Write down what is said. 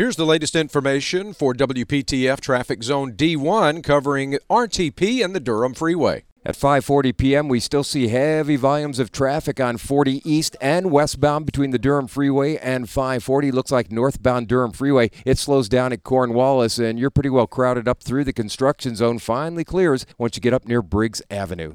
Here's the latest information for WPTF Traffic Zone D1 covering RTP and the Durham Freeway. At 5:40 p.m., we still see heavy volumes of traffic on 40 east and westbound between the Durham Freeway and 540. Looks like northbound Durham Freeway. It slows down at Cornwallis, and you're pretty well crowded up through the construction zone. Finally clears once you get up near Briggs Avenue.